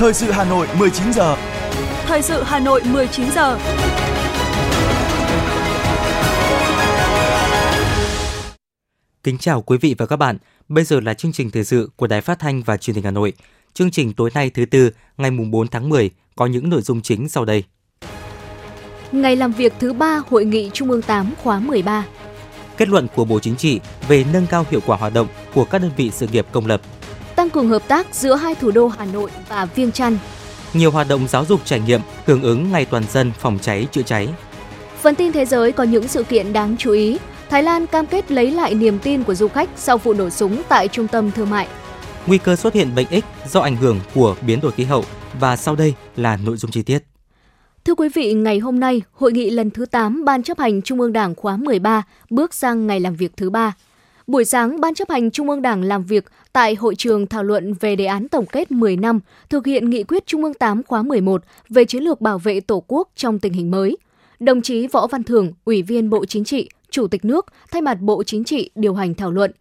Thời sự Hà Nội 19 giờ. Thời sự Hà Nội 19 giờ. Kính chào quý vị và các bạn. Bây giờ là chương trình thời sự của Đài Phát thanh và Truyền hình Hà Nội. Chương trình tối nay thứ tư, ngày mùng 4 tháng 10 có những nội dung chính sau đây. Ngày làm việc thứ ba Hội nghị Trung ương 8 khóa 13. Kết luận của Bộ Chính trị về nâng cao hiệu quả hoạt động của các đơn vị sự nghiệp công lập. Tăng cường hợp tác giữa hai thủ đô Hà Nội và Viêng Chăn. Nhiều hoạt động giáo dục trải nghiệm hưởng ứng Ngày toàn dân phòng cháy chữa cháy. Phần tin thế giới có những sự kiện đáng chú ý. Thái Lan cam kết lấy lại niềm tin của du khách sau vụ nổ súng tại trung tâm thương mại. Nguy cơ xuất hiện bệnh X do ảnh hưởng của biến đổi khí hậu và sau đây là nội dung chi tiết. Thưa quý vị, ngày hôm nay, hội nghị lần thứ 8 Ban chấp hành Trung ương Đảng khóa 13 bước sang ngày làm việc thứ ba. Buổi sáng, Ban chấp hành Trung ương Đảng làm việc tại hội trường thảo luận về đề án tổng kết 10 năm thực hiện nghị quyết Trung ương 8 khóa 11 về chiến lược bảo vệ Tổ quốc trong tình hình mới. Đồng chí Võ Văn Thưởng, Ủy viên Bộ Chính trị, Chủ tịch nước, thay mặt Bộ Chính trị điều hành thảo luận.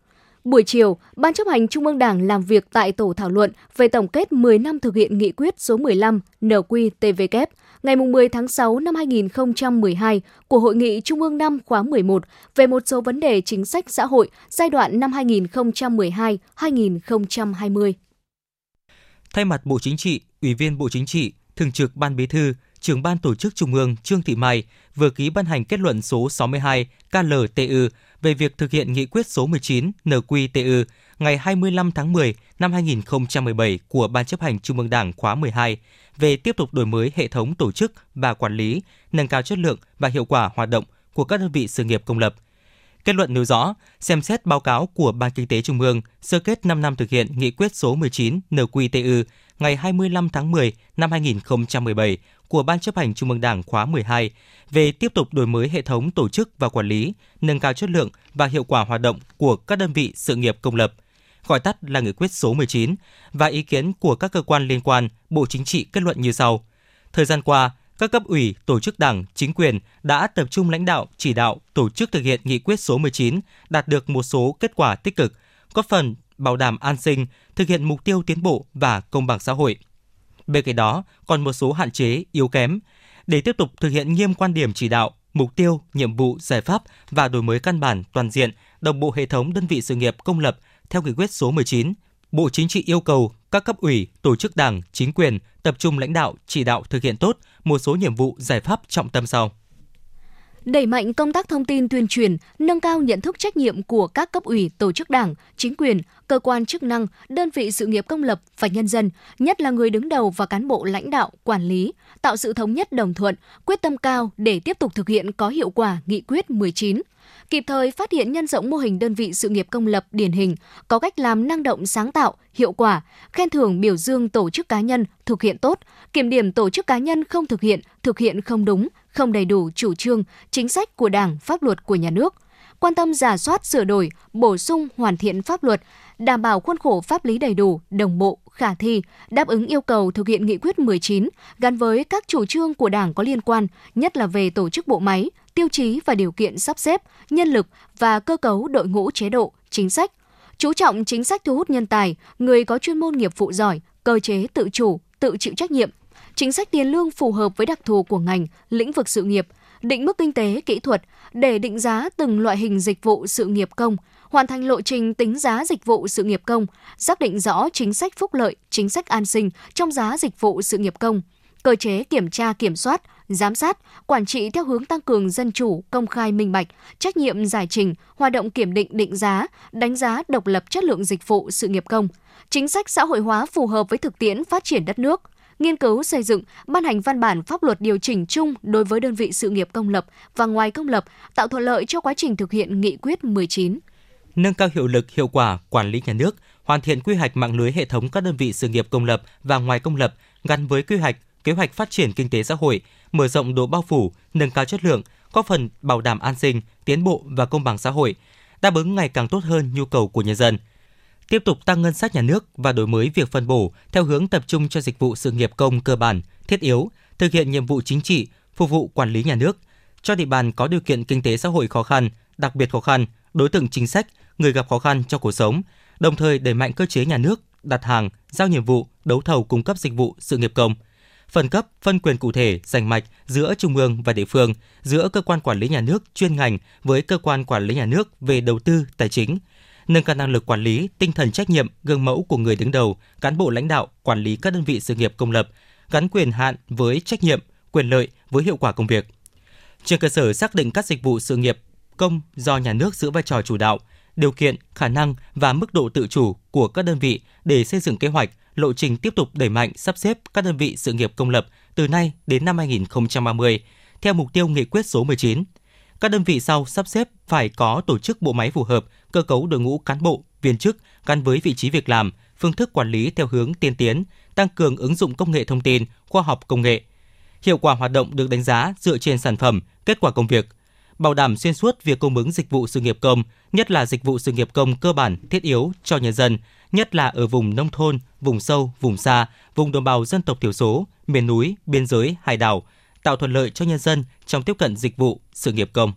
Buổi chiều, Ban chấp hành Trung ương Đảng làm việc tại tổ thảo luận về tổng kết 10 năm thực hiện nghị quyết số 15 NQTVK ngày 10 tháng 6 năm 2012 của Hội nghị Trung ương 5 khóa 11 về một số vấn đề chính sách xã hội giai đoạn năm 2012-2020. Thay mặt Bộ Chính trị, Ủy viên Bộ Chính trị, Thường trực Ban Bí thư, trưởng ban tổ chức Trung ương Trương Thị Mai vừa ký ban hành kết luận số 62 KLTU về việc thực hiện nghị quyết số 19 NQTU ngày 25 tháng 10 năm 2017 của Ban chấp hành Trung ương Đảng khóa 12 về tiếp tục đổi mới hệ thống tổ chức và quản lý, nâng cao chất lượng và hiệu quả hoạt động của các đơn vị sự nghiệp công lập. Kết luận nêu rõ, xem xét báo cáo của Ban Kinh tế Trung ương sơ kết 5 năm thực hiện nghị quyết số 19 NQTU ngày 25 tháng 10 năm 2017 của Ban chấp hành Trung ương Đảng khóa 12 về tiếp tục đổi mới hệ thống tổ chức và quản lý, nâng cao chất lượng và hiệu quả hoạt động của các đơn vị sự nghiệp công lập, gọi tắt là nghị quyết số 19, và ý kiến của các cơ quan liên quan, Bộ Chính trị kết luận như sau. Thời gian qua, các cấp ủy, tổ chức đảng, chính quyền đã tập trung lãnh đạo, chỉ đạo, tổ chức thực hiện nghị quyết số 19, đạt được một số kết quả tích cực, góp phần bảo đảm an sinh, thực hiện mục tiêu tiến bộ và công bằng xã hội. Bên cạnh đó, còn một số hạn chế, yếu kém. Để tiếp tục thực hiện nghiêm quan điểm chỉ đạo, mục tiêu, nhiệm vụ, giải pháp và đổi mới căn bản toàn diện, đồng bộ hệ thống đơn vị sự nghiệp công lập theo nghị quyết số 19, Bộ Chính trị yêu cầu các cấp ủy, tổ chức đảng, chính quyền tập trung lãnh đạo, chỉ đạo thực hiện tốt một số nhiệm vụ giải pháp trọng tâm sau đẩy mạnh công tác thông tin tuyên truyền, nâng cao nhận thức trách nhiệm của các cấp ủy, tổ chức đảng, chính quyền, cơ quan chức năng, đơn vị sự nghiệp công lập và nhân dân, nhất là người đứng đầu và cán bộ lãnh đạo, quản lý, tạo sự thống nhất đồng thuận, quyết tâm cao để tiếp tục thực hiện có hiệu quả nghị quyết 19 kịp thời phát hiện nhân rộng mô hình đơn vị sự nghiệp công lập điển hình, có cách làm năng động sáng tạo, hiệu quả, khen thưởng biểu dương tổ chức cá nhân thực hiện tốt, kiểm điểm tổ chức cá nhân không thực hiện, thực hiện không đúng, không đầy đủ chủ trương, chính sách của Đảng, pháp luật của nhà nước, quan tâm giả soát sửa đổi, bổ sung hoàn thiện pháp luật, đảm bảo khuôn khổ pháp lý đầy đủ, đồng bộ, khả thi, đáp ứng yêu cầu thực hiện nghị quyết 19 gắn với các chủ trương của Đảng có liên quan, nhất là về tổ chức bộ máy, tiêu chí và điều kiện sắp xếp, nhân lực và cơ cấu đội ngũ chế độ, chính sách, chú trọng chính sách thu hút nhân tài, người có chuyên môn nghiệp vụ giỏi, cơ chế tự chủ, tự chịu trách nhiệm, chính sách tiền lương phù hợp với đặc thù của ngành, lĩnh vực sự nghiệp, định mức kinh tế, kỹ thuật để định giá từng loại hình dịch vụ sự nghiệp công, hoàn thành lộ trình tính giá dịch vụ sự nghiệp công, xác định rõ chính sách phúc lợi, chính sách an sinh trong giá dịch vụ sự nghiệp công, cơ chế kiểm tra kiểm soát, giám sát, quản trị theo hướng tăng cường dân chủ, công khai minh bạch, trách nhiệm giải trình, hoạt động kiểm định định giá, đánh giá độc lập chất lượng dịch vụ sự nghiệp công, chính sách xã hội hóa phù hợp với thực tiễn phát triển đất nước, nghiên cứu xây dựng, ban hành văn bản pháp luật điều chỉnh chung đối với đơn vị sự nghiệp công lập và ngoài công lập, tạo thuận lợi cho quá trình thực hiện nghị quyết 19. Nâng cao hiệu lực, hiệu quả quản lý nhà nước, hoàn thiện quy hoạch mạng lưới hệ thống các đơn vị sự nghiệp công lập và ngoài công lập gắn với quy hoạch, kế hoạch phát triển kinh tế xã hội, mở rộng độ bao phủ, nâng cao chất lượng, góp phần bảo đảm an sinh, tiến bộ và công bằng xã hội, đáp ứng ngày càng tốt hơn nhu cầu của nhân dân – tiếp tục tăng ngân sách nhà nước và đổi mới việc phân bổ theo hướng tập trung cho dịch vụ sự nghiệp công cơ bản, thiết yếu, thực hiện nhiệm vụ chính trị, phục vụ quản lý nhà nước, cho địa bàn có điều kiện kinh tế xã hội khó khăn, đặc biệt khó khăn, đối tượng chính sách, người gặp khó khăn trong cuộc sống, đồng thời đẩy mạnh cơ chế nhà nước đặt hàng, giao nhiệm vụ, đấu thầu cung cấp dịch vụ sự nghiệp công. Phân cấp, phân quyền cụ thể, rành mạch giữa trung ương và địa phương, giữa cơ quan quản lý nhà nước chuyên ngành với cơ quan quản lý nhà nước về đầu tư, tài chính, nâng cao năng lực quản lý, tinh thần trách nhiệm, gương mẫu của người đứng đầu, cán bộ lãnh đạo, quản lý các đơn vị sự nghiệp công lập, gắn quyền hạn với trách nhiệm, quyền lợi với hiệu quả công việc. Trên cơ sở xác định các dịch vụ sự nghiệp công do nhà nước giữ vai trò chủ đạo, điều kiện, khả năng và mức độ tự chủ của các đơn vị để xây dựng kế hoạch, lộ trình tiếp tục đẩy mạnh sắp xếp các đơn vị sự nghiệp công lập từ nay đến năm 2030 theo mục tiêu nghị quyết số 19. Các đơn vị sau sắp xếp phải có tổ chức bộ máy phù hợp, cơ cấu đội ngũ cán bộ, viên chức gắn với vị trí việc làm, phương thức quản lý theo hướng tiên tiến, tăng cường ứng dụng công nghệ thông tin, khoa học công nghệ. Hiệu quả hoạt động được đánh giá dựa trên sản phẩm, kết quả công việc, bảo đảm xuyên suốt việc cung ứng dịch vụ sự nghiệp công, nhất là dịch vụ sự nghiệp công cơ bản thiết yếu cho nhân dân, nhất là ở vùng nông thôn, vùng sâu, vùng xa, vùng đồng bào dân tộc thiểu số, miền núi, biên giới, hải đảo, tạo thuận lợi cho nhân dân trong tiếp cận dịch vụ sự nghiệp công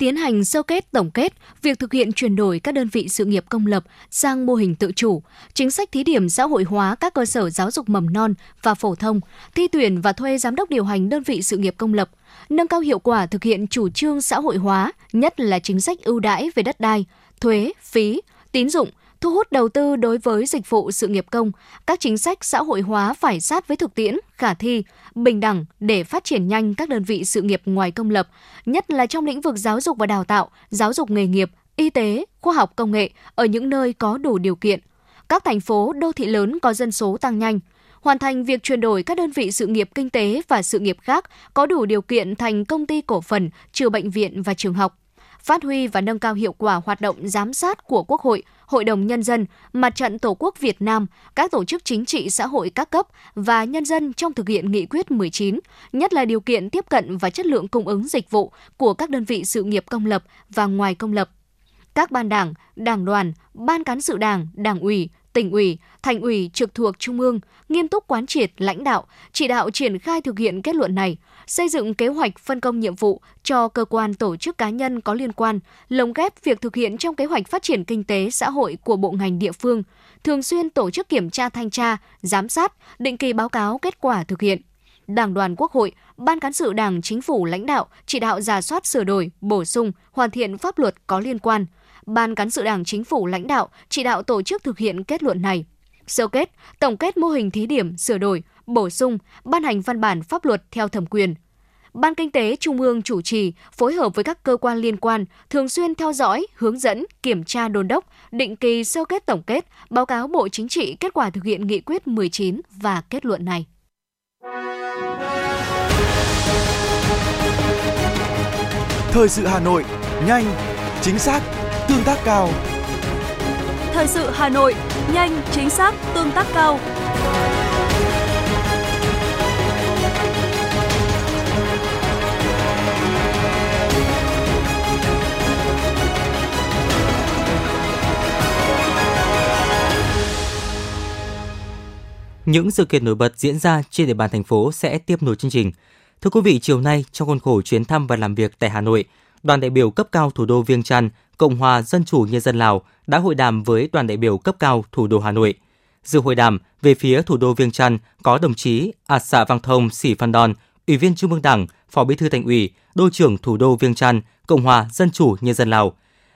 tiến hành sơ kết tổng kết việc thực hiện chuyển đổi các đơn vị sự nghiệp công lập sang mô hình tự chủ, chính sách thí điểm xã hội hóa các cơ sở giáo dục mầm non và phổ thông, thi tuyển và thuê giám đốc điều hành đơn vị sự nghiệp công lập, nâng cao hiệu quả thực hiện chủ trương xã hội hóa, nhất là chính sách ưu đãi về đất đai, thuế, phí, tín dụng, thu hút đầu tư đối với dịch vụ sự nghiệp công, các chính sách xã hội hóa phải sát với thực tiễn, khả thi, bình đẳng để phát triển nhanh các đơn vị sự nghiệp ngoài công lập, nhất là trong lĩnh vực giáo dục và đào tạo, giáo dục nghề nghiệp, y tế, khoa học công nghệ ở những nơi có đủ điều kiện. Các thành phố, đô thị lớn có dân số tăng nhanh, hoàn thành việc chuyển đổi các đơn vị sự nghiệp kinh tế và sự nghiệp khác có đủ điều kiện thành công ty cổ phần, trừ bệnh viện và trường học phát huy và nâng cao hiệu quả hoạt động giám sát của Quốc hội, Hội đồng Nhân dân, Mặt trận Tổ quốc Việt Nam, các tổ chức chính trị xã hội các cấp và nhân dân trong thực hiện nghị quyết 19, nhất là điều kiện tiếp cận và chất lượng cung ứng dịch vụ của các đơn vị sự nghiệp công lập và ngoài công lập. Các ban đảng, đảng đoàn, ban cán sự đảng, đảng ủy, tỉnh ủy, thành ủy trực thuộc trung ương nghiêm túc quán triệt lãnh đạo, chỉ đạo triển khai thực hiện kết luận này, xây dựng kế hoạch phân công nhiệm vụ cho cơ quan tổ chức cá nhân có liên quan, lồng ghép việc thực hiện trong kế hoạch phát triển kinh tế xã hội của bộ ngành địa phương, thường xuyên tổ chức kiểm tra thanh tra, giám sát, định kỳ báo cáo kết quả thực hiện. Đảng đoàn Quốc hội, Ban cán sự Đảng, Chính phủ lãnh đạo chỉ đạo giả soát sửa đổi, bổ sung, hoàn thiện pháp luật có liên quan – Ban cán sự Đảng Chính phủ lãnh đạo chỉ đạo tổ chức thực hiện kết luận này. Sơ kết, tổng kết mô hình thí điểm, sửa đổi, bổ sung, ban hành văn bản pháp luật theo thẩm quyền. Ban Kinh tế Trung ương chủ trì, phối hợp với các cơ quan liên quan, thường xuyên theo dõi, hướng dẫn, kiểm tra đôn đốc, định kỳ sơ kết tổng kết, báo cáo Bộ Chính trị kết quả thực hiện nghị quyết 19 và kết luận này. Thời sự Hà Nội, nhanh, chính xác, tương tác cao. Thời sự Hà Nội, nhanh, chính xác, tương tác cao. Những sự kiện nổi bật diễn ra trên địa bàn thành phố sẽ tiếp nối chương trình. Thưa quý vị, chiều nay trong khuôn khổ chuyến thăm và làm việc tại Hà Nội, đoàn đại biểu cấp cao thủ đô Viêng Chăn, Cộng hòa Dân chủ Nhân dân Lào đã hội đàm với đoàn đại biểu cấp cao thủ đô Hà Nội. Dự hội đàm, về phía thủ đô Viêng Chăn có đồng chí Asa Vang Thông Sĩ Phan Đòn, Ủy viên Trung ương Đảng, Phó Bí thư Thành ủy, Đô trưởng thủ đô Viêng Chăn, Cộng hòa Dân chủ Nhân dân Lào.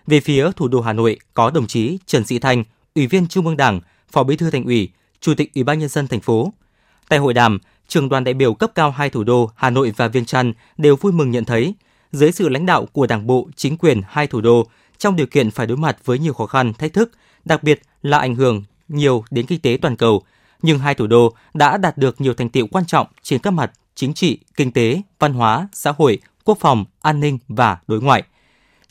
Về phía thủ đô Hà Nội có đồng chí Trần Sĩ Thanh, Ủy viên Trung ương Đảng, Phó Bí thư Thành ủy, Chủ tịch Ủy ban nhân dân thành phố. Tại hội đàm, trường đoàn đại biểu cấp cao hai thủ đô Hà Nội và Viêng Chăn đều vui mừng nhận thấy, dưới sự lãnh đạo của Đảng bộ, chính quyền hai thủ đô, trong điều kiện phải đối mặt với nhiều khó khăn, thách thức, đặc biệt là ảnh hưởng nhiều đến kinh tế toàn cầu, nhưng hai thủ đô đã đạt được nhiều thành tiệu quan trọng trên các mặt chính trị, kinh tế, văn hóa, xã hội, quốc phòng, an ninh và đối ngoại.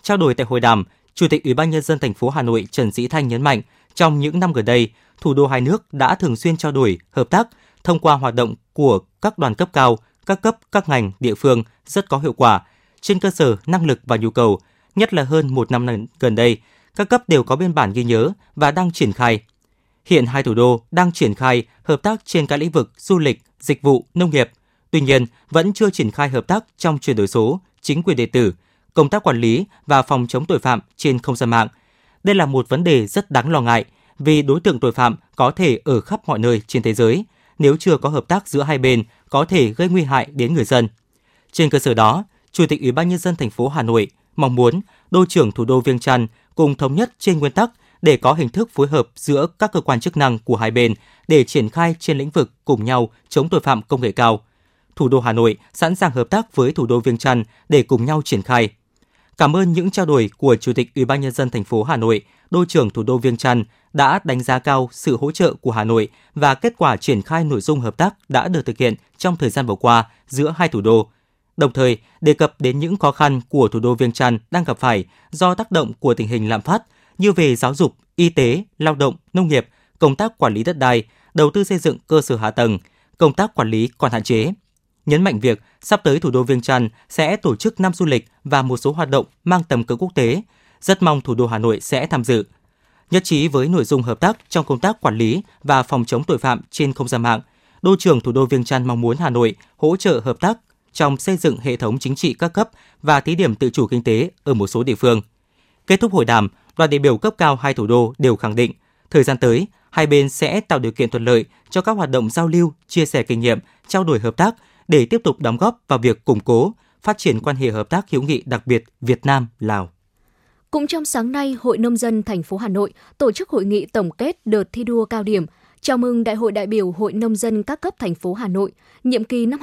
Trao đổi tại hội đàm, Chủ tịch Ủy ban nhân dân thành phố Hà Nội Trần Sĩ Thanh nhấn mạnh, trong những năm gần đây, thủ đô hai nước đã thường xuyên trao đổi, hợp tác thông qua hoạt động của các đoàn cấp cao, các cấp, các ngành, địa phương rất có hiệu quả trên cơ sở năng lực và nhu cầu, nhất là hơn một năm gần đây, các cấp đều có biên bản ghi nhớ và đang triển khai. Hiện hai thủ đô đang triển khai hợp tác trên các lĩnh vực du lịch, dịch vụ, nông nghiệp. Tuy nhiên, vẫn chưa triển khai hợp tác trong chuyển đổi số, chính quyền điện tử, công tác quản lý và phòng chống tội phạm trên không gian mạng. Đây là một vấn đề rất đáng lo ngại vì đối tượng tội phạm có thể ở khắp mọi nơi trên thế giới. Nếu chưa có hợp tác giữa hai bên, có thể gây nguy hại đến người dân. Trên cơ sở đó, Chủ tịch Ủy ban nhân dân thành phố Hà Nội mong muốn đô trưởng thủ đô Viêng Chăn cùng thống nhất trên nguyên tắc để có hình thức phối hợp giữa các cơ quan chức năng của hai bên để triển khai trên lĩnh vực cùng nhau chống tội phạm công nghệ cao. Thủ đô Hà Nội sẵn sàng hợp tác với thủ đô Viêng Chăn để cùng nhau triển khai. Cảm ơn những trao đổi của Chủ tịch Ủy ban nhân dân thành phố Hà Nội, đô trưởng thủ đô Viêng Chăn đã đánh giá cao sự hỗ trợ của Hà Nội và kết quả triển khai nội dung hợp tác đã được thực hiện trong thời gian vừa qua giữa hai thủ đô. Đồng thời, đề cập đến những khó khăn của thủ đô Viêng Chăn đang gặp phải do tác động của tình hình lạm phát như về giáo dục, y tế, lao động, nông nghiệp, công tác quản lý đất đai, đầu tư xây dựng cơ sở hạ tầng, công tác quản lý còn hạn chế. Nhấn mạnh việc sắp tới thủ đô Viêng Chăn sẽ tổ chức năm du lịch và một số hoạt động mang tầm cỡ quốc tế. Rất mong thủ đô Hà Nội sẽ tham dự. Nhất trí với nội dung hợp tác trong công tác quản lý và phòng chống tội phạm trên không gian mạng, Đô trưởng thủ đô Viêng Chăn mong muốn Hà Nội hỗ trợ hợp tác trong xây dựng hệ thống chính trị các cấp và thí điểm tự chủ kinh tế ở một số địa phương. Kết thúc hội đàm, đoàn đại biểu cấp cao hai thủ đô đều khẳng định, thời gian tới, hai bên sẽ tạo điều kiện thuận lợi cho các hoạt động giao lưu, chia sẻ kinh nghiệm, trao đổi hợp tác để tiếp tục đóng góp vào việc củng cố, phát triển quan hệ hợp tác hữu nghị đặc biệt Việt Nam Lào. Cũng trong sáng nay, Hội nông dân thành phố Hà Nội tổ chức hội nghị tổng kết đợt thi đua cao điểm chào mừng Đại hội đại biểu Hội nông dân các cấp thành phố Hà Nội, nhiệm kỳ năm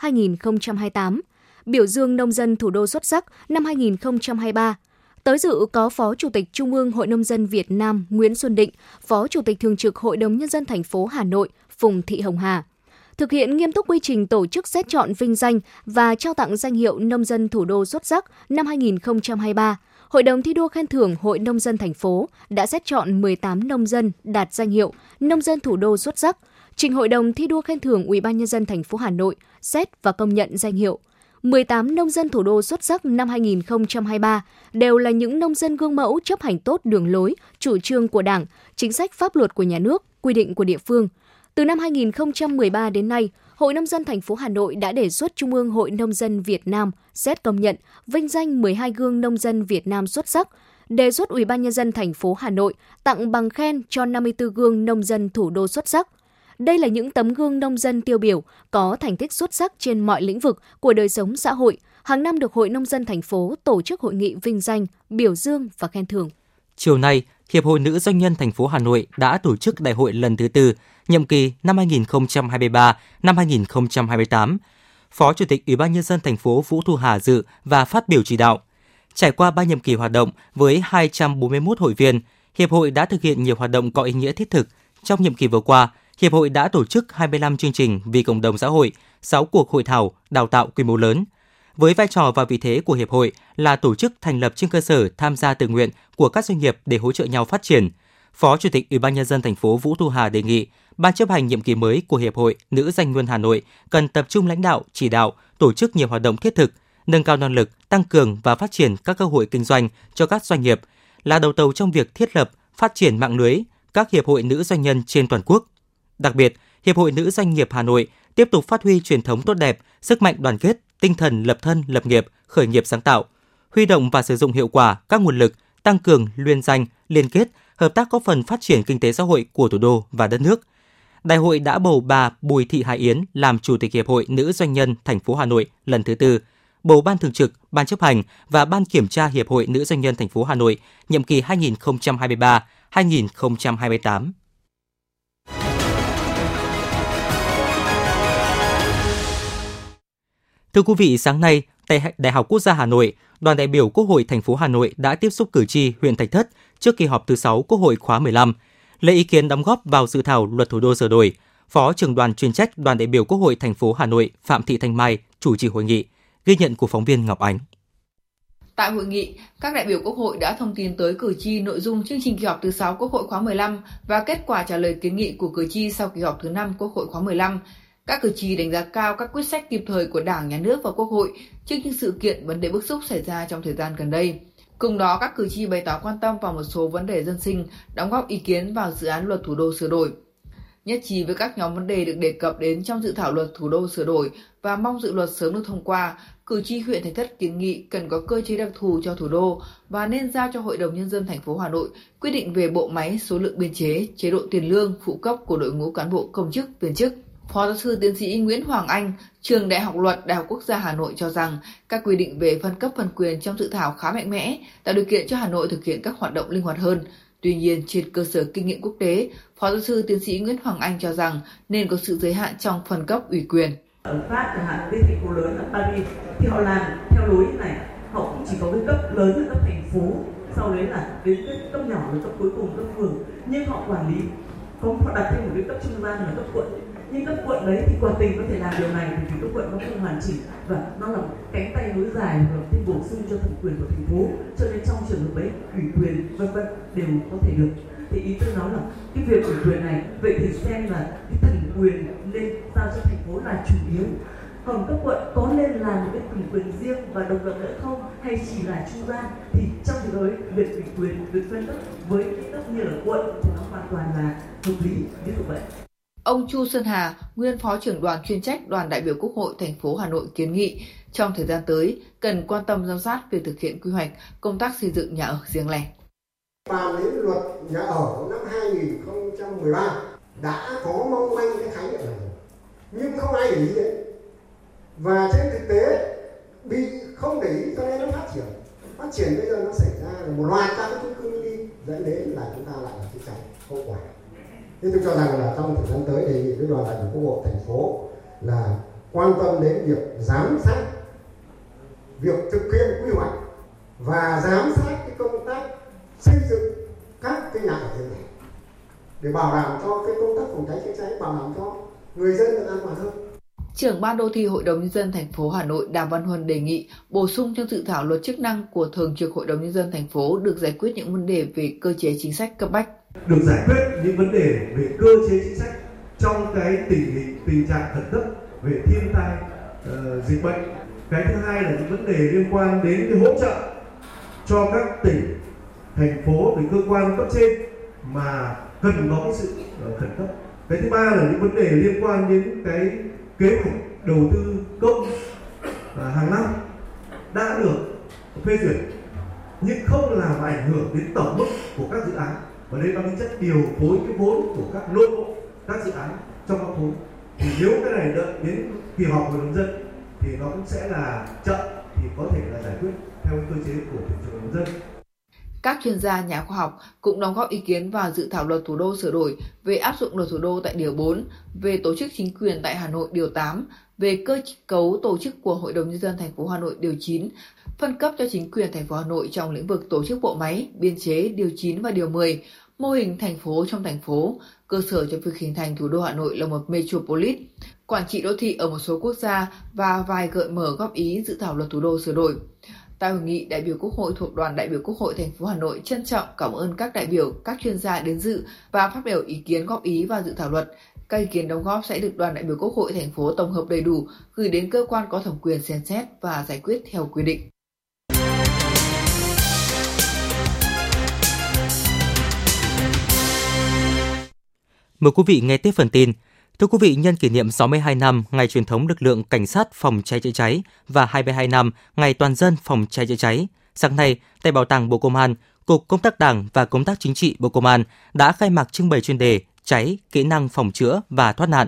2023-2028, biểu dương nông dân thủ đô xuất sắc năm 2023. Tới dự có Phó Chủ tịch Trung ương Hội nông dân Việt Nam Nguyễn Xuân Định, Phó Chủ tịch thường trực Hội đồng nhân dân thành phố Hà Nội Phùng Thị Hồng Hà thực hiện nghiêm túc quy trình tổ chức xét chọn vinh danh và trao tặng danh hiệu nông dân thủ đô xuất sắc năm 2023. Hội đồng thi đua khen thưởng Hội nông dân thành phố đã xét chọn 18 nông dân đạt danh hiệu nông dân thủ đô xuất sắc, trình Hội đồng thi đua khen thưởng Ủy ban nhân dân thành phố Hà Nội xét và công nhận danh hiệu. 18 nông dân thủ đô xuất sắc năm 2023 đều là những nông dân gương mẫu chấp hành tốt đường lối, chủ trương của Đảng, chính sách pháp luật của nhà nước, quy định của địa phương. Từ năm 2013 đến nay, Hội Nông dân thành phố Hà Nội đã đề xuất Trung ương Hội Nông dân Việt Nam xét công nhận vinh danh 12 gương nông dân Việt Nam xuất sắc, đề xuất Ủy ban nhân dân thành phố Hà Nội tặng bằng khen cho 54 gương nông dân thủ đô xuất sắc. Đây là những tấm gương nông dân tiêu biểu có thành tích xuất sắc trên mọi lĩnh vực của đời sống xã hội, hàng năm được Hội Nông dân thành phố tổ chức hội nghị vinh danh, biểu dương và khen thưởng. Chiều nay, Hiệp hội Nữ Doanh nhân thành phố Hà Nội đã tổ chức đại hội lần thứ tư, nhiệm kỳ năm 2023 năm 2028. Phó Chủ tịch Ủy ban nhân dân thành phố Vũ Thu Hà dự và phát biểu chỉ đạo. Trải qua 3 nhiệm kỳ hoạt động với 241 hội viên, hiệp hội đã thực hiện nhiều hoạt động có ý nghĩa thiết thực. Trong nhiệm kỳ vừa qua, hiệp hội đã tổ chức 25 chương trình vì cộng đồng xã hội, 6 cuộc hội thảo đào tạo quy mô lớn. Với vai trò và vị thế của hiệp hội là tổ chức thành lập trên cơ sở tham gia tự nguyện của các doanh nghiệp để hỗ trợ nhau phát triển, Phó Chủ tịch Ủy ban nhân dân thành phố Vũ Thu Hà đề nghị Ban chấp hành nhiệm kỳ mới của Hiệp hội Nữ Doanh Nhân Hà Nội cần tập trung lãnh đạo, chỉ đạo, tổ chức nhiều hoạt động thiết thực, nâng cao năng lực, tăng cường và phát triển các cơ hội kinh doanh cho các doanh nghiệp, là đầu tàu trong việc thiết lập, phát triển mạng lưới các hiệp hội nữ doanh nhân trên toàn quốc. Đặc biệt, Hiệp hội Nữ Doanh nghiệp Hà Nội tiếp tục phát huy truyền thống tốt đẹp, sức mạnh đoàn kết, tinh thần lập thân, lập nghiệp, khởi nghiệp sáng tạo, huy động và sử dụng hiệu quả các nguồn lực, tăng cường liên danh, liên kết, hợp tác có phần phát triển kinh tế xã hội của thủ đô và đất nước. Đại hội đã bầu bà Bùi Thị Hải Yến làm Chủ tịch Hiệp hội Nữ Doanh nhân thành phố Hà Nội lần thứ tư, bầu Ban Thường trực, Ban chấp hành và Ban Kiểm tra Hiệp hội Nữ Doanh nhân thành phố Hà Nội nhiệm kỳ 2023-2028. Thưa quý vị, sáng nay, tại Đại học Quốc gia Hà Nội, đoàn đại biểu Quốc hội thành phố Hà Nội đã tiếp xúc cử tri huyện Thạch Thất trước kỳ họp thứ 6 Quốc hội khóa 15, lấy ý kiến đóng góp vào dự thảo luật thủ đô sửa đổi. Phó trưởng đoàn chuyên trách đoàn đại biểu Quốc hội thành phố Hà Nội Phạm Thị Thanh Mai chủ trì hội nghị, ghi nhận của phóng viên Ngọc Ánh. Tại hội nghị, các đại biểu Quốc hội đã thông tin tới cử tri nội dung chương trình kỳ họp thứ 6 Quốc hội khóa 15 và kết quả trả lời kiến nghị của cử tri sau kỳ họp thứ 5 Quốc hội khóa 15. Các cử tri đánh giá cao các quyết sách kịp thời của Đảng, Nhà nước và Quốc hội trước những sự kiện vấn đề bức xúc xảy ra trong thời gian gần đây. Cùng đó, các cử tri bày tỏ quan tâm vào một số vấn đề dân sinh, đóng góp ý kiến vào dự án luật thủ đô sửa đổi. nhất trí với các nhóm vấn đề được đề cập đến trong dự thảo luật thủ đô sửa đổi và mong dự luật sớm được thông qua, cử tri huyện Thạch Thất kiến nghị cần có cơ chế đặc thù cho thủ đô và nên giao cho Hội đồng nhân dân thành phố Hà Nội quyết định về bộ máy, số lượng biên chế, chế độ tiền lương, phụ cấp của đội ngũ cán bộ công chức, viên chức. Phó giáo sư tiến sĩ Nguyễn Hoàng Anh, trường Đại học Luật Đại học Quốc gia Hà Nội cho rằng các quy định về phân cấp phân quyền trong dự thảo khá mạnh mẽ, tạo điều kiện cho Hà Nội thực hiện các hoạt động linh hoạt hơn. Tuy nhiên, trên cơ sở kinh nghiệm quốc tế, Phó giáo sư tiến sĩ Nguyễn Hoàng Anh cho rằng nên có sự giới hạn trong phân cấp ủy quyền. Ở Pháp chẳng hạn, cái thành phố lớn là Paris, thì họ làm theo lối như này, họ cũng chỉ có cái cấp lớn là cấp thành phố, sau đấy là đến cái cấp nhỏ là cấp cuối cùng cấp phường, nhưng họ quản lý có họ đặt thêm một cái cấp trung gian là cấp quận nhưng cấp quận đấy thì quả tình có thể làm điều này thì vì cấp quận nó không hoàn chỉnh. Và nó là cánh tay nối dài và thêm bổ sung cho thẩm quyền của thành phố. Cho nên trong trường hợp ấy ủy quyền, vân vân đều có thể được. Thì ý tôi nói là cái việc ủy quyền này, vậy thì xem là cái thẩm quyền nên giao cho thành phố là chủ yếu. Còn cấp quận có nên là một cái thẩm quyền riêng và độc lập nữa không? Hay chỉ là trung gian? Thì trong trường đối việc ủy quyền được phân cấp với cái cấp như là quận thì nó hoàn toàn là hợp lý. Như vậy. Ông Chu Xuân Hà, nguyên phó trưởng đoàn chuyên trách đoàn đại biểu Quốc hội thành phố Hà Nội kiến nghị trong thời gian tới cần quan tâm giám sát việc thực hiện quy hoạch công tác xây dựng nhà ở riêng lẻ. Bàn đến luật nhà ở năm 2013 đã có mong manh cái khái niệm này nhưng không ai để ý đấy. và trên thực tế bị không để ý cho nên nó phát triển phát triển bây giờ nó xảy ra là một loạt các cái chung cư đi dẫn đến là chúng ta lại là cháy hậu quả thế tôi cho rằng là trong thời gian tới đề nghị với đoàn đại biểu quốc hội thành phố là quan tâm đến việc giám sát việc thực hiện quy hoạch và giám sát cái công tác xây dựng các cái nhà ở riêng lẻ để bảo đảm cho cái công tác phòng cháy chữa cháy, bảo đảm cho người dân được an toàn hơn. Trưởng ban đô thị Hội đồng nhân dân thành phố Hà Nội Đàm Văn Huân đề nghị bổ sung trong dự thảo luật chức năng của Thường trực Hội đồng nhân dân thành phố được giải quyết những vấn đề về cơ chế chính sách cấp bách được giải quyết những vấn đề về cơ chế chính sách trong cái tình hình tình trạng khẩn cấp về thiên tai uh, dịch bệnh. Cái thứ hai là những vấn đề liên quan đến cái hỗ trợ cho các tỉnh thành phố từ cơ quan cấp trên mà cần có cái sự uh, khẩn cấp. Cái thứ ba là những vấn đề liên quan đến cái kế hoạch đầu tư công uh, hàng năm đã được phê duyệt nhưng không làm ảnh hưởng đến tổng mức của các dự án và đây mang tính chất điều phối cái vốn của các nội bộ các dự án trong các khối. Thì nếu cái này đợi đến kỳ họp hội đồng dân thì nó cũng sẽ là chậm thì có thể là giải quyết theo cơ chế của thị trường đồng dân. Các chuyên gia nhà khoa học cũng đóng góp ý kiến vào dự thảo luật thủ đô sửa đổi về áp dụng luật thủ đô tại điều 4, về tổ chức chính quyền tại Hà Nội điều 8, về cơ cấu tổ chức của Hội đồng nhân dân thành phố Hà Nội điều 9 phân cấp cho chính quyền thành phố Hà Nội trong lĩnh vực tổ chức bộ máy, biên chế, điều 9 và điều 10, mô hình thành phố trong thành phố, cơ sở cho việc hình thành thủ đô Hà Nội là một metropolis, quản trị đô thị ở một số quốc gia và vài gợi mở góp ý dự thảo luật thủ đô sửa đổi. Tại hội nghị, đại biểu Quốc hội thuộc đoàn đại biểu Quốc hội thành phố Hà Nội trân trọng cảm ơn các đại biểu, các chuyên gia đến dự và phát biểu ý kiến góp ý vào dự thảo luật. Các ý kiến đóng góp sẽ được đoàn đại biểu Quốc hội thành phố tổng hợp đầy đủ, gửi đến cơ quan có thẩm quyền xem xét và giải quyết theo quy định. Mời quý vị nghe tiếp phần tin. Thưa quý vị, nhân kỷ niệm 62 năm ngày truyền thống lực lượng cảnh sát phòng cháy chữa cháy và 22 năm ngày toàn dân phòng cháy chữa cháy, sáng nay tại Bảo tàng Bộ Công an, Cục Công tác Đảng và Công tác Chính trị Bộ Công an đã khai mạc trưng bày chuyên đề cháy, kỹ năng phòng chữa và thoát nạn.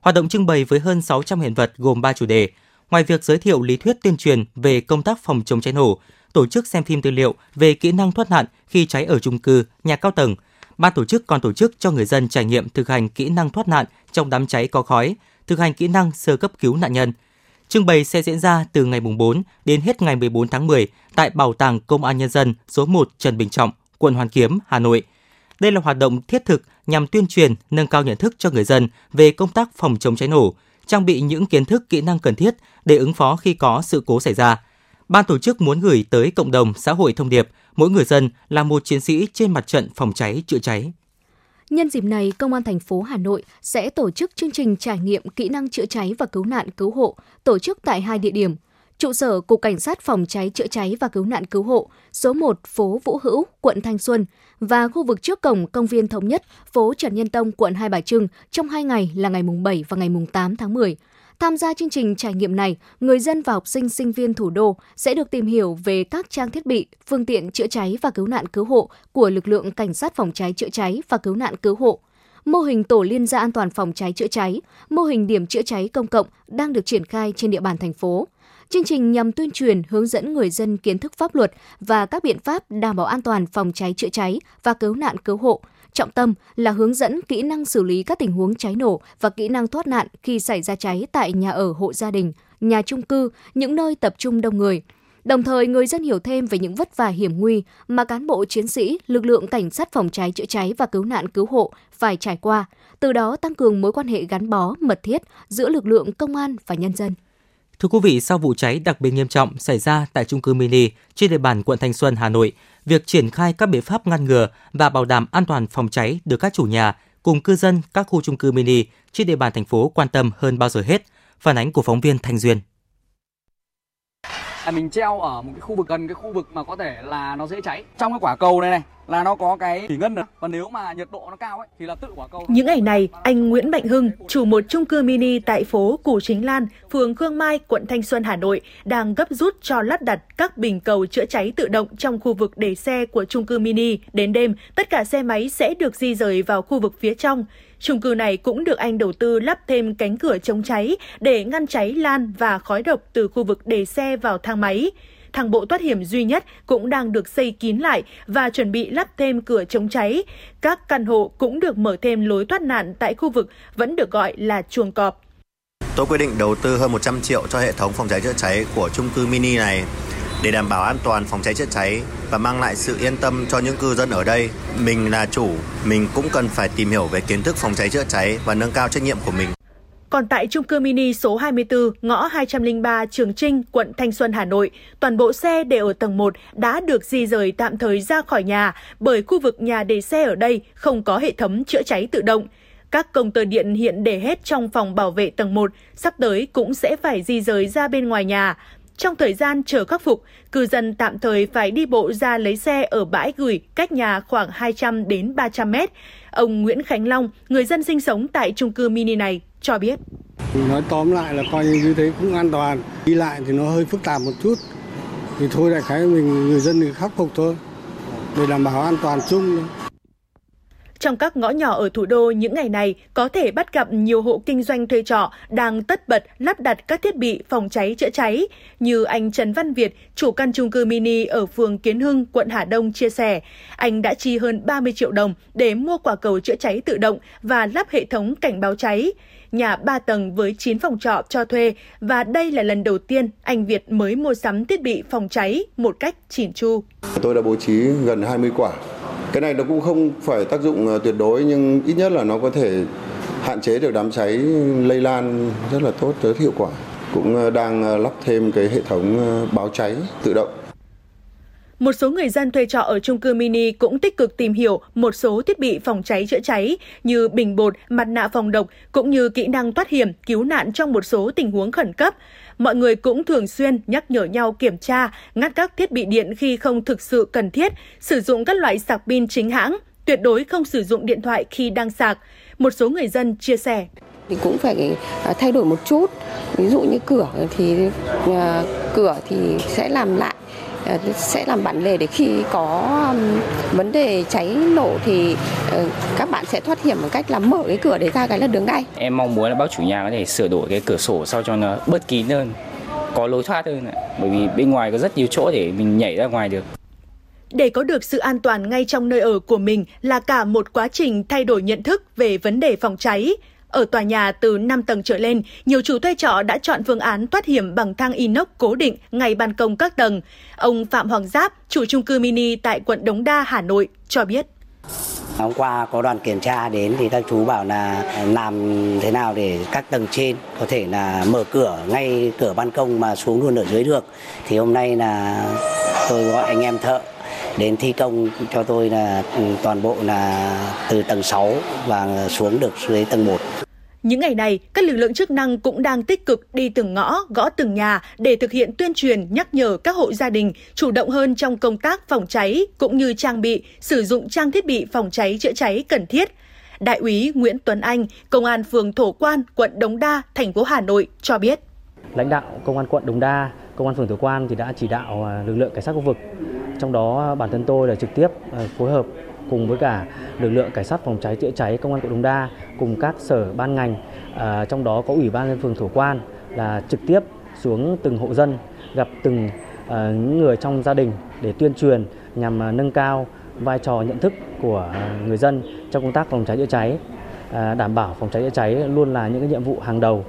Hoạt động trưng bày với hơn 600 hiện vật gồm 3 chủ đề. Ngoài việc giới thiệu lý thuyết tuyên truyền về công tác phòng chống cháy nổ, tổ chức xem phim tư liệu về kỹ năng thoát nạn khi cháy ở chung cư, nhà cao tầng – ban tổ chức còn tổ chức cho người dân trải nghiệm thực hành kỹ năng thoát nạn trong đám cháy có khói, thực hành kỹ năng sơ cấp cứu nạn nhân. Trưng bày sẽ diễn ra từ ngày 4 đến hết ngày 14 tháng 10 tại Bảo tàng Công an Nhân dân số 1 Trần Bình Trọng, quận Hoàn Kiếm, Hà Nội. Đây là hoạt động thiết thực nhằm tuyên truyền, nâng cao nhận thức cho người dân về công tác phòng chống cháy nổ, trang bị những kiến thức kỹ năng cần thiết để ứng phó khi có sự cố xảy ra. Ban tổ chức muốn gửi tới cộng đồng xã hội thông điệp mỗi người dân là một chiến sĩ trên mặt trận phòng cháy chữa cháy. Nhân dịp này, Công an thành phố Hà Nội sẽ tổ chức chương trình trải nghiệm kỹ năng chữa cháy và cứu nạn cứu hộ, tổ chức tại hai địa điểm trụ sở Cục Cảnh sát Phòng cháy chữa cháy và Cứu nạn Cứu hộ, số 1 phố Vũ Hữu, quận Thanh Xuân và khu vực trước cổng công viên Thống Nhất, phố Trần Nhân Tông, quận Hai Bà Trưng trong hai ngày là ngày mùng 7 và ngày mùng 8 tháng 10. Tham gia chương trình trải nghiệm này, người dân và học sinh sinh viên thủ đô sẽ được tìm hiểu về các trang thiết bị, phương tiện chữa cháy và cứu nạn cứu hộ của lực lượng cảnh sát phòng cháy chữa cháy và cứu nạn cứu hộ. Mô hình tổ liên gia an toàn phòng cháy chữa cháy, mô hình điểm chữa cháy công cộng đang được triển khai trên địa bàn thành phố. Chương trình nhằm tuyên truyền, hướng dẫn người dân kiến thức pháp luật và các biện pháp đảm bảo an toàn phòng cháy chữa cháy và cứu nạn cứu hộ, Trọng tâm là hướng dẫn kỹ năng xử lý các tình huống cháy nổ và kỹ năng thoát nạn khi xảy ra cháy tại nhà ở hộ gia đình, nhà trung cư, những nơi tập trung đông người. Đồng thời, người dân hiểu thêm về những vất vả hiểm nguy mà cán bộ chiến sĩ, lực lượng cảnh sát phòng cháy chữa cháy và cứu nạn cứu hộ phải trải qua, từ đó tăng cường mối quan hệ gắn bó, mật thiết giữa lực lượng công an và nhân dân. Thưa quý vị, sau vụ cháy đặc biệt nghiêm trọng xảy ra tại trung cư mini trên địa bàn quận Thanh Xuân, Hà Nội, việc triển khai các biện pháp ngăn ngừa và bảo đảm an toàn phòng cháy được các chủ nhà cùng cư dân các khu trung cư mini trên địa bàn thành phố quan tâm hơn bao giờ hết. Phản ánh của phóng viên Thanh Duyên À, mình treo ở một cái khu vực gần cái khu vực mà có thể là nó dễ cháy trong cái quả cầu này này là nó có cái thủy ngân nữa và nếu mà nhiệt độ nó cao ấy, thì là tự quả cầu những ngày này, anh Nguyễn Mạnh Hưng, chủ một chung cư mini tại phố Củ Chính Lan, phường Khương Mai, quận Thanh Xuân, Hà Nội, đang gấp rút cho lắp đặt các bình cầu chữa cháy tự động trong khu vực để xe của chung cư mini. Đến đêm, tất cả xe máy sẽ được di rời vào khu vực phía trong. Chung cư này cũng được anh đầu tư lắp thêm cánh cửa chống cháy để ngăn cháy lan và khói độc từ khu vực để xe vào thang máy. Thang bộ thoát hiểm duy nhất cũng đang được xây kín lại và chuẩn bị lắp thêm cửa chống cháy. Các căn hộ cũng được mở thêm lối thoát nạn tại khu vực vẫn được gọi là chuồng cọp. Tôi quyết định đầu tư hơn 100 triệu cho hệ thống phòng cháy chữa cháy của chung cư mini này để đảm bảo an toàn phòng cháy chữa cháy và mang lại sự yên tâm cho những cư dân ở đây. Mình là chủ, mình cũng cần phải tìm hiểu về kiến thức phòng cháy chữa cháy và nâng cao trách nhiệm của mình. Còn tại trung cư mini số 24, ngõ 203 Trường Trinh, quận Thanh Xuân, Hà Nội, toàn bộ xe để ở tầng 1 đã được di rời tạm thời ra khỏi nhà bởi khu vực nhà để xe ở đây không có hệ thống chữa cháy tự động. Các công tơ điện hiện để hết trong phòng bảo vệ tầng 1, sắp tới cũng sẽ phải di rời ra bên ngoài nhà. Trong thời gian chờ khắc phục, cư dân tạm thời phải đi bộ ra lấy xe ở bãi gửi cách nhà khoảng 200 đến 300 mét. Ông Nguyễn Khánh Long, người dân sinh sống tại chung cư mini này, cho biết. Nói tóm lại là coi như thế cũng an toàn. Đi lại thì nó hơi phức tạp một chút. Thì thôi đại khái mình người dân thì khắc phục thôi. Để đảm bảo an toàn chung. Trong các ngõ nhỏ ở thủ đô những ngày này, có thể bắt gặp nhiều hộ kinh doanh thuê trọ đang tất bật lắp đặt các thiết bị phòng cháy chữa cháy. Như anh Trần Văn Việt, chủ căn chung cư mini ở phường Kiến Hưng, quận Hà Đông chia sẻ, anh đã chi hơn 30 triệu đồng để mua quả cầu chữa cháy tự động và lắp hệ thống cảnh báo cháy nhà 3 tầng với 9 phòng trọ cho thuê và đây là lần đầu tiên anh Việt mới mua sắm thiết bị phòng cháy một cách chỉn chu. Tôi đã bố trí gần 20 quả. Cái này nó cũng không phải tác dụng ờ, tuyệt đối, nhưng ít nhất là nó có thể hạn chế được đám cháy lây lan rất là tốt, rất hiệu quả. Cũng ờ, đang ờ, lắp thêm cái hệ thống báo cháy tự động một số người dân thuê trọ ở trung cư mini cũng tích cực tìm hiểu một số thiết bị phòng cháy chữa cháy như bình bột, mặt nạ phòng độc cũng như kỹ năng thoát hiểm, cứu nạn trong một số tình huống khẩn cấp. Mọi người cũng thường xuyên nhắc nhở nhau kiểm tra, ngắt các thiết bị điện khi không thực sự cần thiết, sử dụng các loại sạc pin chính hãng, tuyệt đối không sử dụng điện thoại khi đang sạc. Một số người dân chia sẻ thì cũng phải à, thay đổi một chút ví dụ như cửa thì à, cửa thì sẽ làm lại sẽ làm bản lề để khi có vấn đề cháy nổ thì ờ, các bạn sẽ thoát hiểm bằng cách là mở cái cửa để ra cái là đường ngay. Em mong muốn là bác chủ nhà có thể sửa đổi cái cửa sổ sao cho nó bớt kín hơn, có lối thoát hơn bởi vì bên ngoài có rất nhiều chỗ để mình nhảy ra ngoài được. Để có được sự an toàn ngay trong nơi ở của mình là cả một quá trình thay đổi nhận thức về vấn đề phòng cháy. Ở tòa nhà từ 5 tầng trở lên, nhiều chủ thuê trọ đã chọn phương án thoát hiểm bằng thang inox cố định ngay ban công các tầng. Ông Phạm Hoàng Giáp, chủ chung cư mini tại quận Đống Đa, Hà Nội, cho biết. Hôm qua có đoàn kiểm tra đến thì các chú bảo là làm thế nào để các tầng trên có thể là mở cửa ngay cửa ban công mà xuống luôn ở dưới được. Thì hôm nay là tôi gọi anh em thợ đến thi công cho tôi là ừ, toàn bộ là từ tầng 6 và xuống được dưới tầng 1. Những ngày này, các lực lượng chức năng cũng đang tích cực đi từng ngõ, gõ từng nhà để thực hiện tuyên truyền nhắc nhở các hộ gia đình chủ động hơn trong công tác phòng cháy cũng như trang bị, sử dụng trang thiết bị phòng cháy chữa cháy cần thiết. Đại úy Nguyễn Tuấn Anh, Công an phường Thổ Quan, quận Đống Đa, thành phố Hà Nội cho biết. Lãnh đạo Công an quận Đống Đa, Công an phường Thổ Quan thì đã chỉ đạo à, lực lượng cảnh sát khu vực. Trong đó bản thân tôi là trực tiếp à, phối hợp cùng với cả lực lượng cảnh sát phòng cháy chữa cháy công an quận Đống Đa cùng các sở ban ngành à, trong đó có ủy ban nhân phường Thổ Quan là trực tiếp xuống từng hộ dân gặp từng à, những người trong gia đình để tuyên truyền nhằm à, nâng cao vai trò nhận thức của người dân trong công tác phòng cháy chữa cháy à, đảm bảo phòng cháy chữa cháy luôn là những cái nhiệm vụ hàng đầu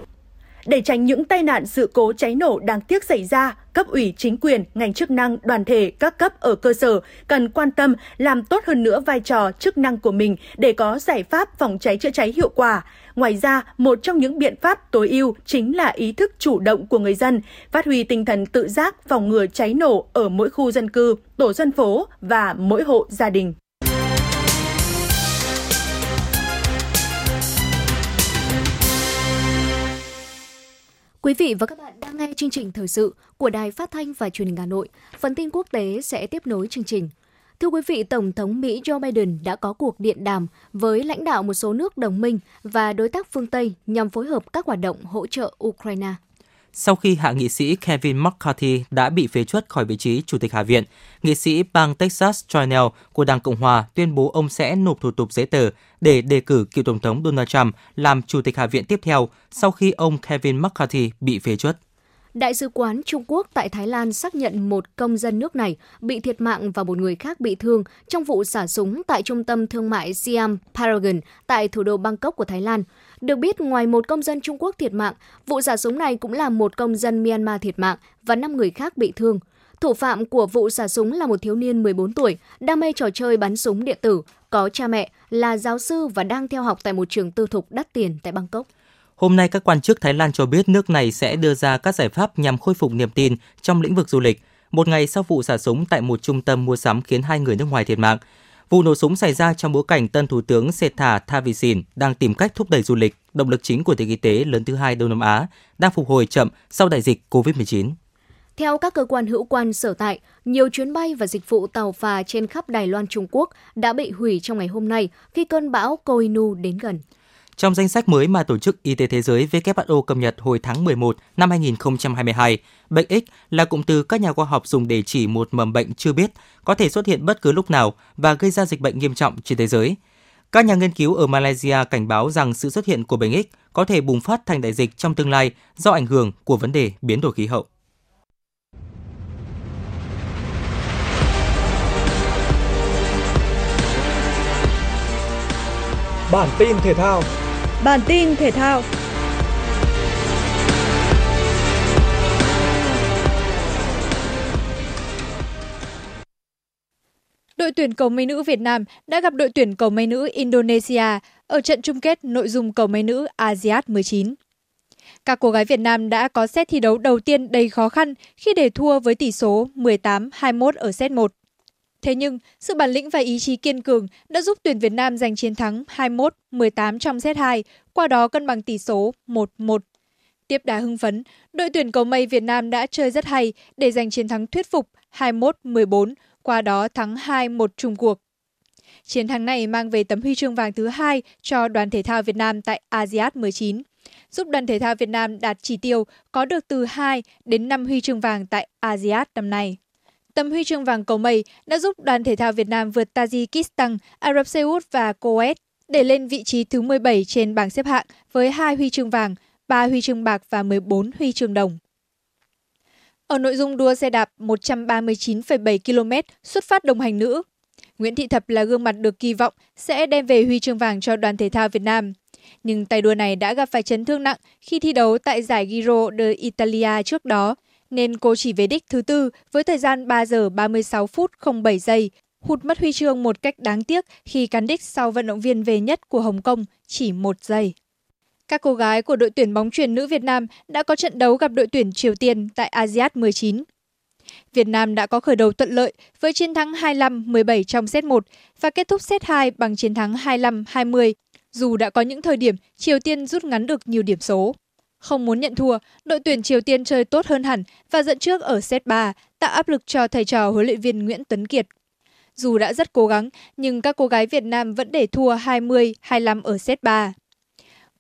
để tránh những tai nạn sự cố cháy nổ đáng tiếc xảy ra, cấp ủy chính quyền, ngành chức năng, đoàn thể các cấp ở cơ sở cần quan tâm làm tốt hơn nữa vai trò chức năng của mình để có giải pháp phòng cháy chữa cháy hiệu quả. Ngoài ra, một trong những biện pháp tối ưu chính là ý thức chủ động của người dân, phát huy tinh thần tự giác phòng ngừa cháy nổ ở mỗi khu dân cư, tổ dân phố và mỗi hộ gia đình. Quý vị và các bạn đang nghe chương trình thời sự của Đài Phát thanh và Truyền hình Hà Nội. Phần tin quốc tế sẽ tiếp nối chương trình. Thưa quý vị, Tổng thống Mỹ Joe Biden đã có cuộc điện đàm với lãnh đạo một số nước đồng minh và đối tác phương Tây nhằm phối hợp các hoạt động hỗ trợ Ukraine sau khi hạ nghị sĩ Kevin McCarthy đã bị phế truất khỏi vị trí Chủ tịch Hạ viện. Nghị sĩ bang Texas Johnell của Đảng Cộng Hòa tuyên bố ông sẽ nộp thủ tục giấy tờ để đề cử cựu Tổng thống Donald Trump làm Chủ tịch Hạ viện tiếp theo sau khi ông Kevin McCarthy bị phế truất. Đại sứ quán Trung Quốc tại Thái Lan xác nhận một công dân nước này bị thiệt mạng và một người khác bị thương trong vụ xả súng tại trung tâm thương mại Siam Paragon tại thủ đô Bangkok của Thái Lan. Được biết, ngoài một công dân Trung Quốc thiệt mạng, vụ xả súng này cũng làm một công dân Myanmar thiệt mạng và 5 người khác bị thương. Thủ phạm của vụ xả súng là một thiếu niên 14 tuổi, đam mê trò chơi bắn súng điện tử, có cha mẹ là giáo sư và đang theo học tại một trường tư thục đắt tiền tại Bangkok. Hôm nay, các quan chức Thái Lan cho biết nước này sẽ đưa ra các giải pháp nhằm khôi phục niềm tin trong lĩnh vực du lịch. Một ngày sau vụ xả súng tại một trung tâm mua sắm khiến hai người nước ngoài thiệt mạng, Vụ nổ súng xảy ra trong bối cảnh tân thủ tướng Sethar Thavisin đang tìm cách thúc đẩy du lịch, động lực chính của nền kinh tế lớn thứ hai Đông Nam Á, đang phục hồi chậm sau đại dịch COVID-19. Theo các cơ quan hữu quan sở tại, nhiều chuyến bay và dịch vụ tàu phà trên khắp Đài Loan Trung Quốc đã bị hủy trong ngày hôm nay khi cơn bão Koinu đến gần. Trong danh sách mới mà Tổ chức Y tế Thế giới WHO cập nhật hồi tháng 11 năm 2022, bệnh X là cụm từ các nhà khoa học dùng để chỉ một mầm bệnh chưa biết, có thể xuất hiện bất cứ lúc nào và gây ra dịch bệnh nghiêm trọng trên thế giới. Các nhà nghiên cứu ở Malaysia cảnh báo rằng sự xuất hiện của bệnh X có thể bùng phát thành đại dịch trong tương lai do ảnh hưởng của vấn đề biến đổi khí hậu. Bản tin thể thao Bản tin thể thao Đội tuyển cầu mây nữ Việt Nam đã gặp đội tuyển cầu mây nữ Indonesia ở trận chung kết nội dung cầu mây nữ ASEAN 19. Các cô gái Việt Nam đã có set thi đấu đầu tiên đầy khó khăn khi để thua với tỷ số 18-21 ở set 1. Thế nhưng, sự bản lĩnh và ý chí kiên cường đã giúp tuyển Việt Nam giành chiến thắng 21-18 trong set 2, qua đó cân bằng tỷ số 1-1. Tiếp đà hưng phấn, đội tuyển cầu mây Việt Nam đã chơi rất hay để giành chiến thắng thuyết phục 21-14, qua đó thắng 2-1 chung cuộc. Chiến thắng này mang về tấm huy chương vàng thứ hai cho đoàn thể thao Việt Nam tại ASEAN 19, giúp đoàn thể thao Việt Nam đạt chỉ tiêu có được từ 2 đến 5 huy chương vàng tại ASEAN năm nay. Tấm huy chương vàng cầu mây đã giúp đoàn thể thao Việt Nam vượt Tajikistan, Ả Rập Xê Út và Kuwait để lên vị trí thứ 17 trên bảng xếp hạng với 2 huy chương vàng, 3 huy chương bạc và 14 huy chương đồng. Ở nội dung đua xe đạp 139,7 km xuất phát đồng hành nữ, Nguyễn Thị Thập là gương mặt được kỳ vọng sẽ đem về huy chương vàng cho đoàn thể thao Việt Nam. Nhưng tay đua này đã gặp phải chấn thương nặng khi thi đấu tại giải Giro d'Italia trước đó – nên cô chỉ về đích thứ tư với thời gian 3 giờ 36 phút 07 giây, hụt mất huy chương một cách đáng tiếc khi cán đích sau vận động viên về nhất của Hồng Kông chỉ một giây. Các cô gái của đội tuyển bóng chuyền nữ Việt Nam đã có trận đấu gặp đội tuyển Triều Tiên tại ASEAN 19. Việt Nam đã có khởi đầu thuận lợi với chiến thắng 25-17 trong set 1 và kết thúc set 2 bằng chiến thắng 25-20. Dù đã có những thời điểm Triều Tiên rút ngắn được nhiều điểm số. Không muốn nhận thua, đội tuyển Triều Tiên chơi tốt hơn hẳn và dẫn trước ở set 3, tạo áp lực cho thầy trò huấn luyện viên Nguyễn Tấn Kiệt. Dù đã rất cố gắng, nhưng các cô gái Việt Nam vẫn để thua 20-25 ở set 3.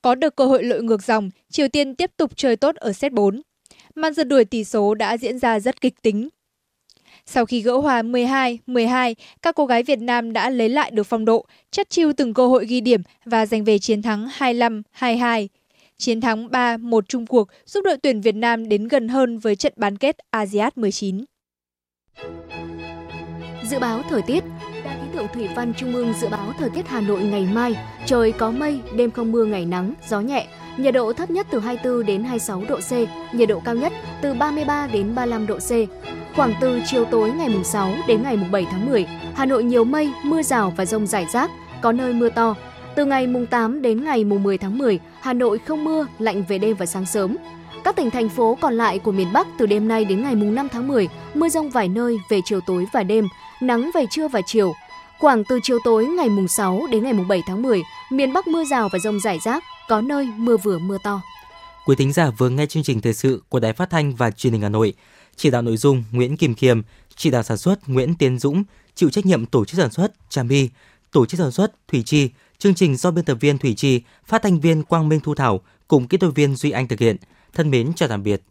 Có được cơ hội lội ngược dòng, Triều Tiên tiếp tục chơi tốt ở set 4. Màn giật đuổi tỷ số đã diễn ra rất kịch tính. Sau khi gỡ hòa 12-12, các cô gái Việt Nam đã lấy lại được phong độ, chất chiêu từng cơ hội ghi điểm và giành về chiến thắng 25-22. Chiến thắng 3-1 chung cuộc giúp đội tuyển Việt Nam đến gần hơn với trận bán kết ASEAN 19. Dự báo thời tiết Đài khí tượng thủy văn Trung ương dự báo thời tiết Hà Nội ngày mai, trời có mây, đêm không mưa ngày nắng, gió nhẹ, nhiệt độ thấp nhất từ 24 đến 26 độ C, nhiệt độ cao nhất từ 33 đến 35 độ C. Khoảng từ chiều tối ngày mùng 6 đến ngày mùng 7 tháng 10, Hà Nội nhiều mây, mưa rào và rông rải rác, có nơi mưa to. Từ ngày mùng 8 đến ngày mùng 10 tháng 10, Hà Nội không mưa, lạnh về đêm và sáng sớm. Các tỉnh thành phố còn lại của miền Bắc từ đêm nay đến ngày mùng 5 tháng 10, mưa rông vài nơi về chiều tối và đêm, nắng về trưa và chiều. Khoảng từ chiều tối ngày mùng 6 đến ngày mùng 7 tháng 10, miền Bắc mưa rào và rông rải rác, có nơi mưa vừa mưa to. Quý thính giả vừa nghe chương trình thời sự của Đài Phát thanh và Truyền hình Hà Nội. Chỉ đạo nội dung Nguyễn Kim Khiêm, chỉ đạo sản xuất Nguyễn Tiến Dũng, chịu trách nhiệm tổ chức sản xuất Trà My, tổ chức sản xuất Thủy Chi, chương trình do biên tập viên Thủy Chi, phát thanh viên Quang Minh Thu Thảo cùng kỹ thuật viên Duy Anh thực hiện. Thân mến chào tạm biệt.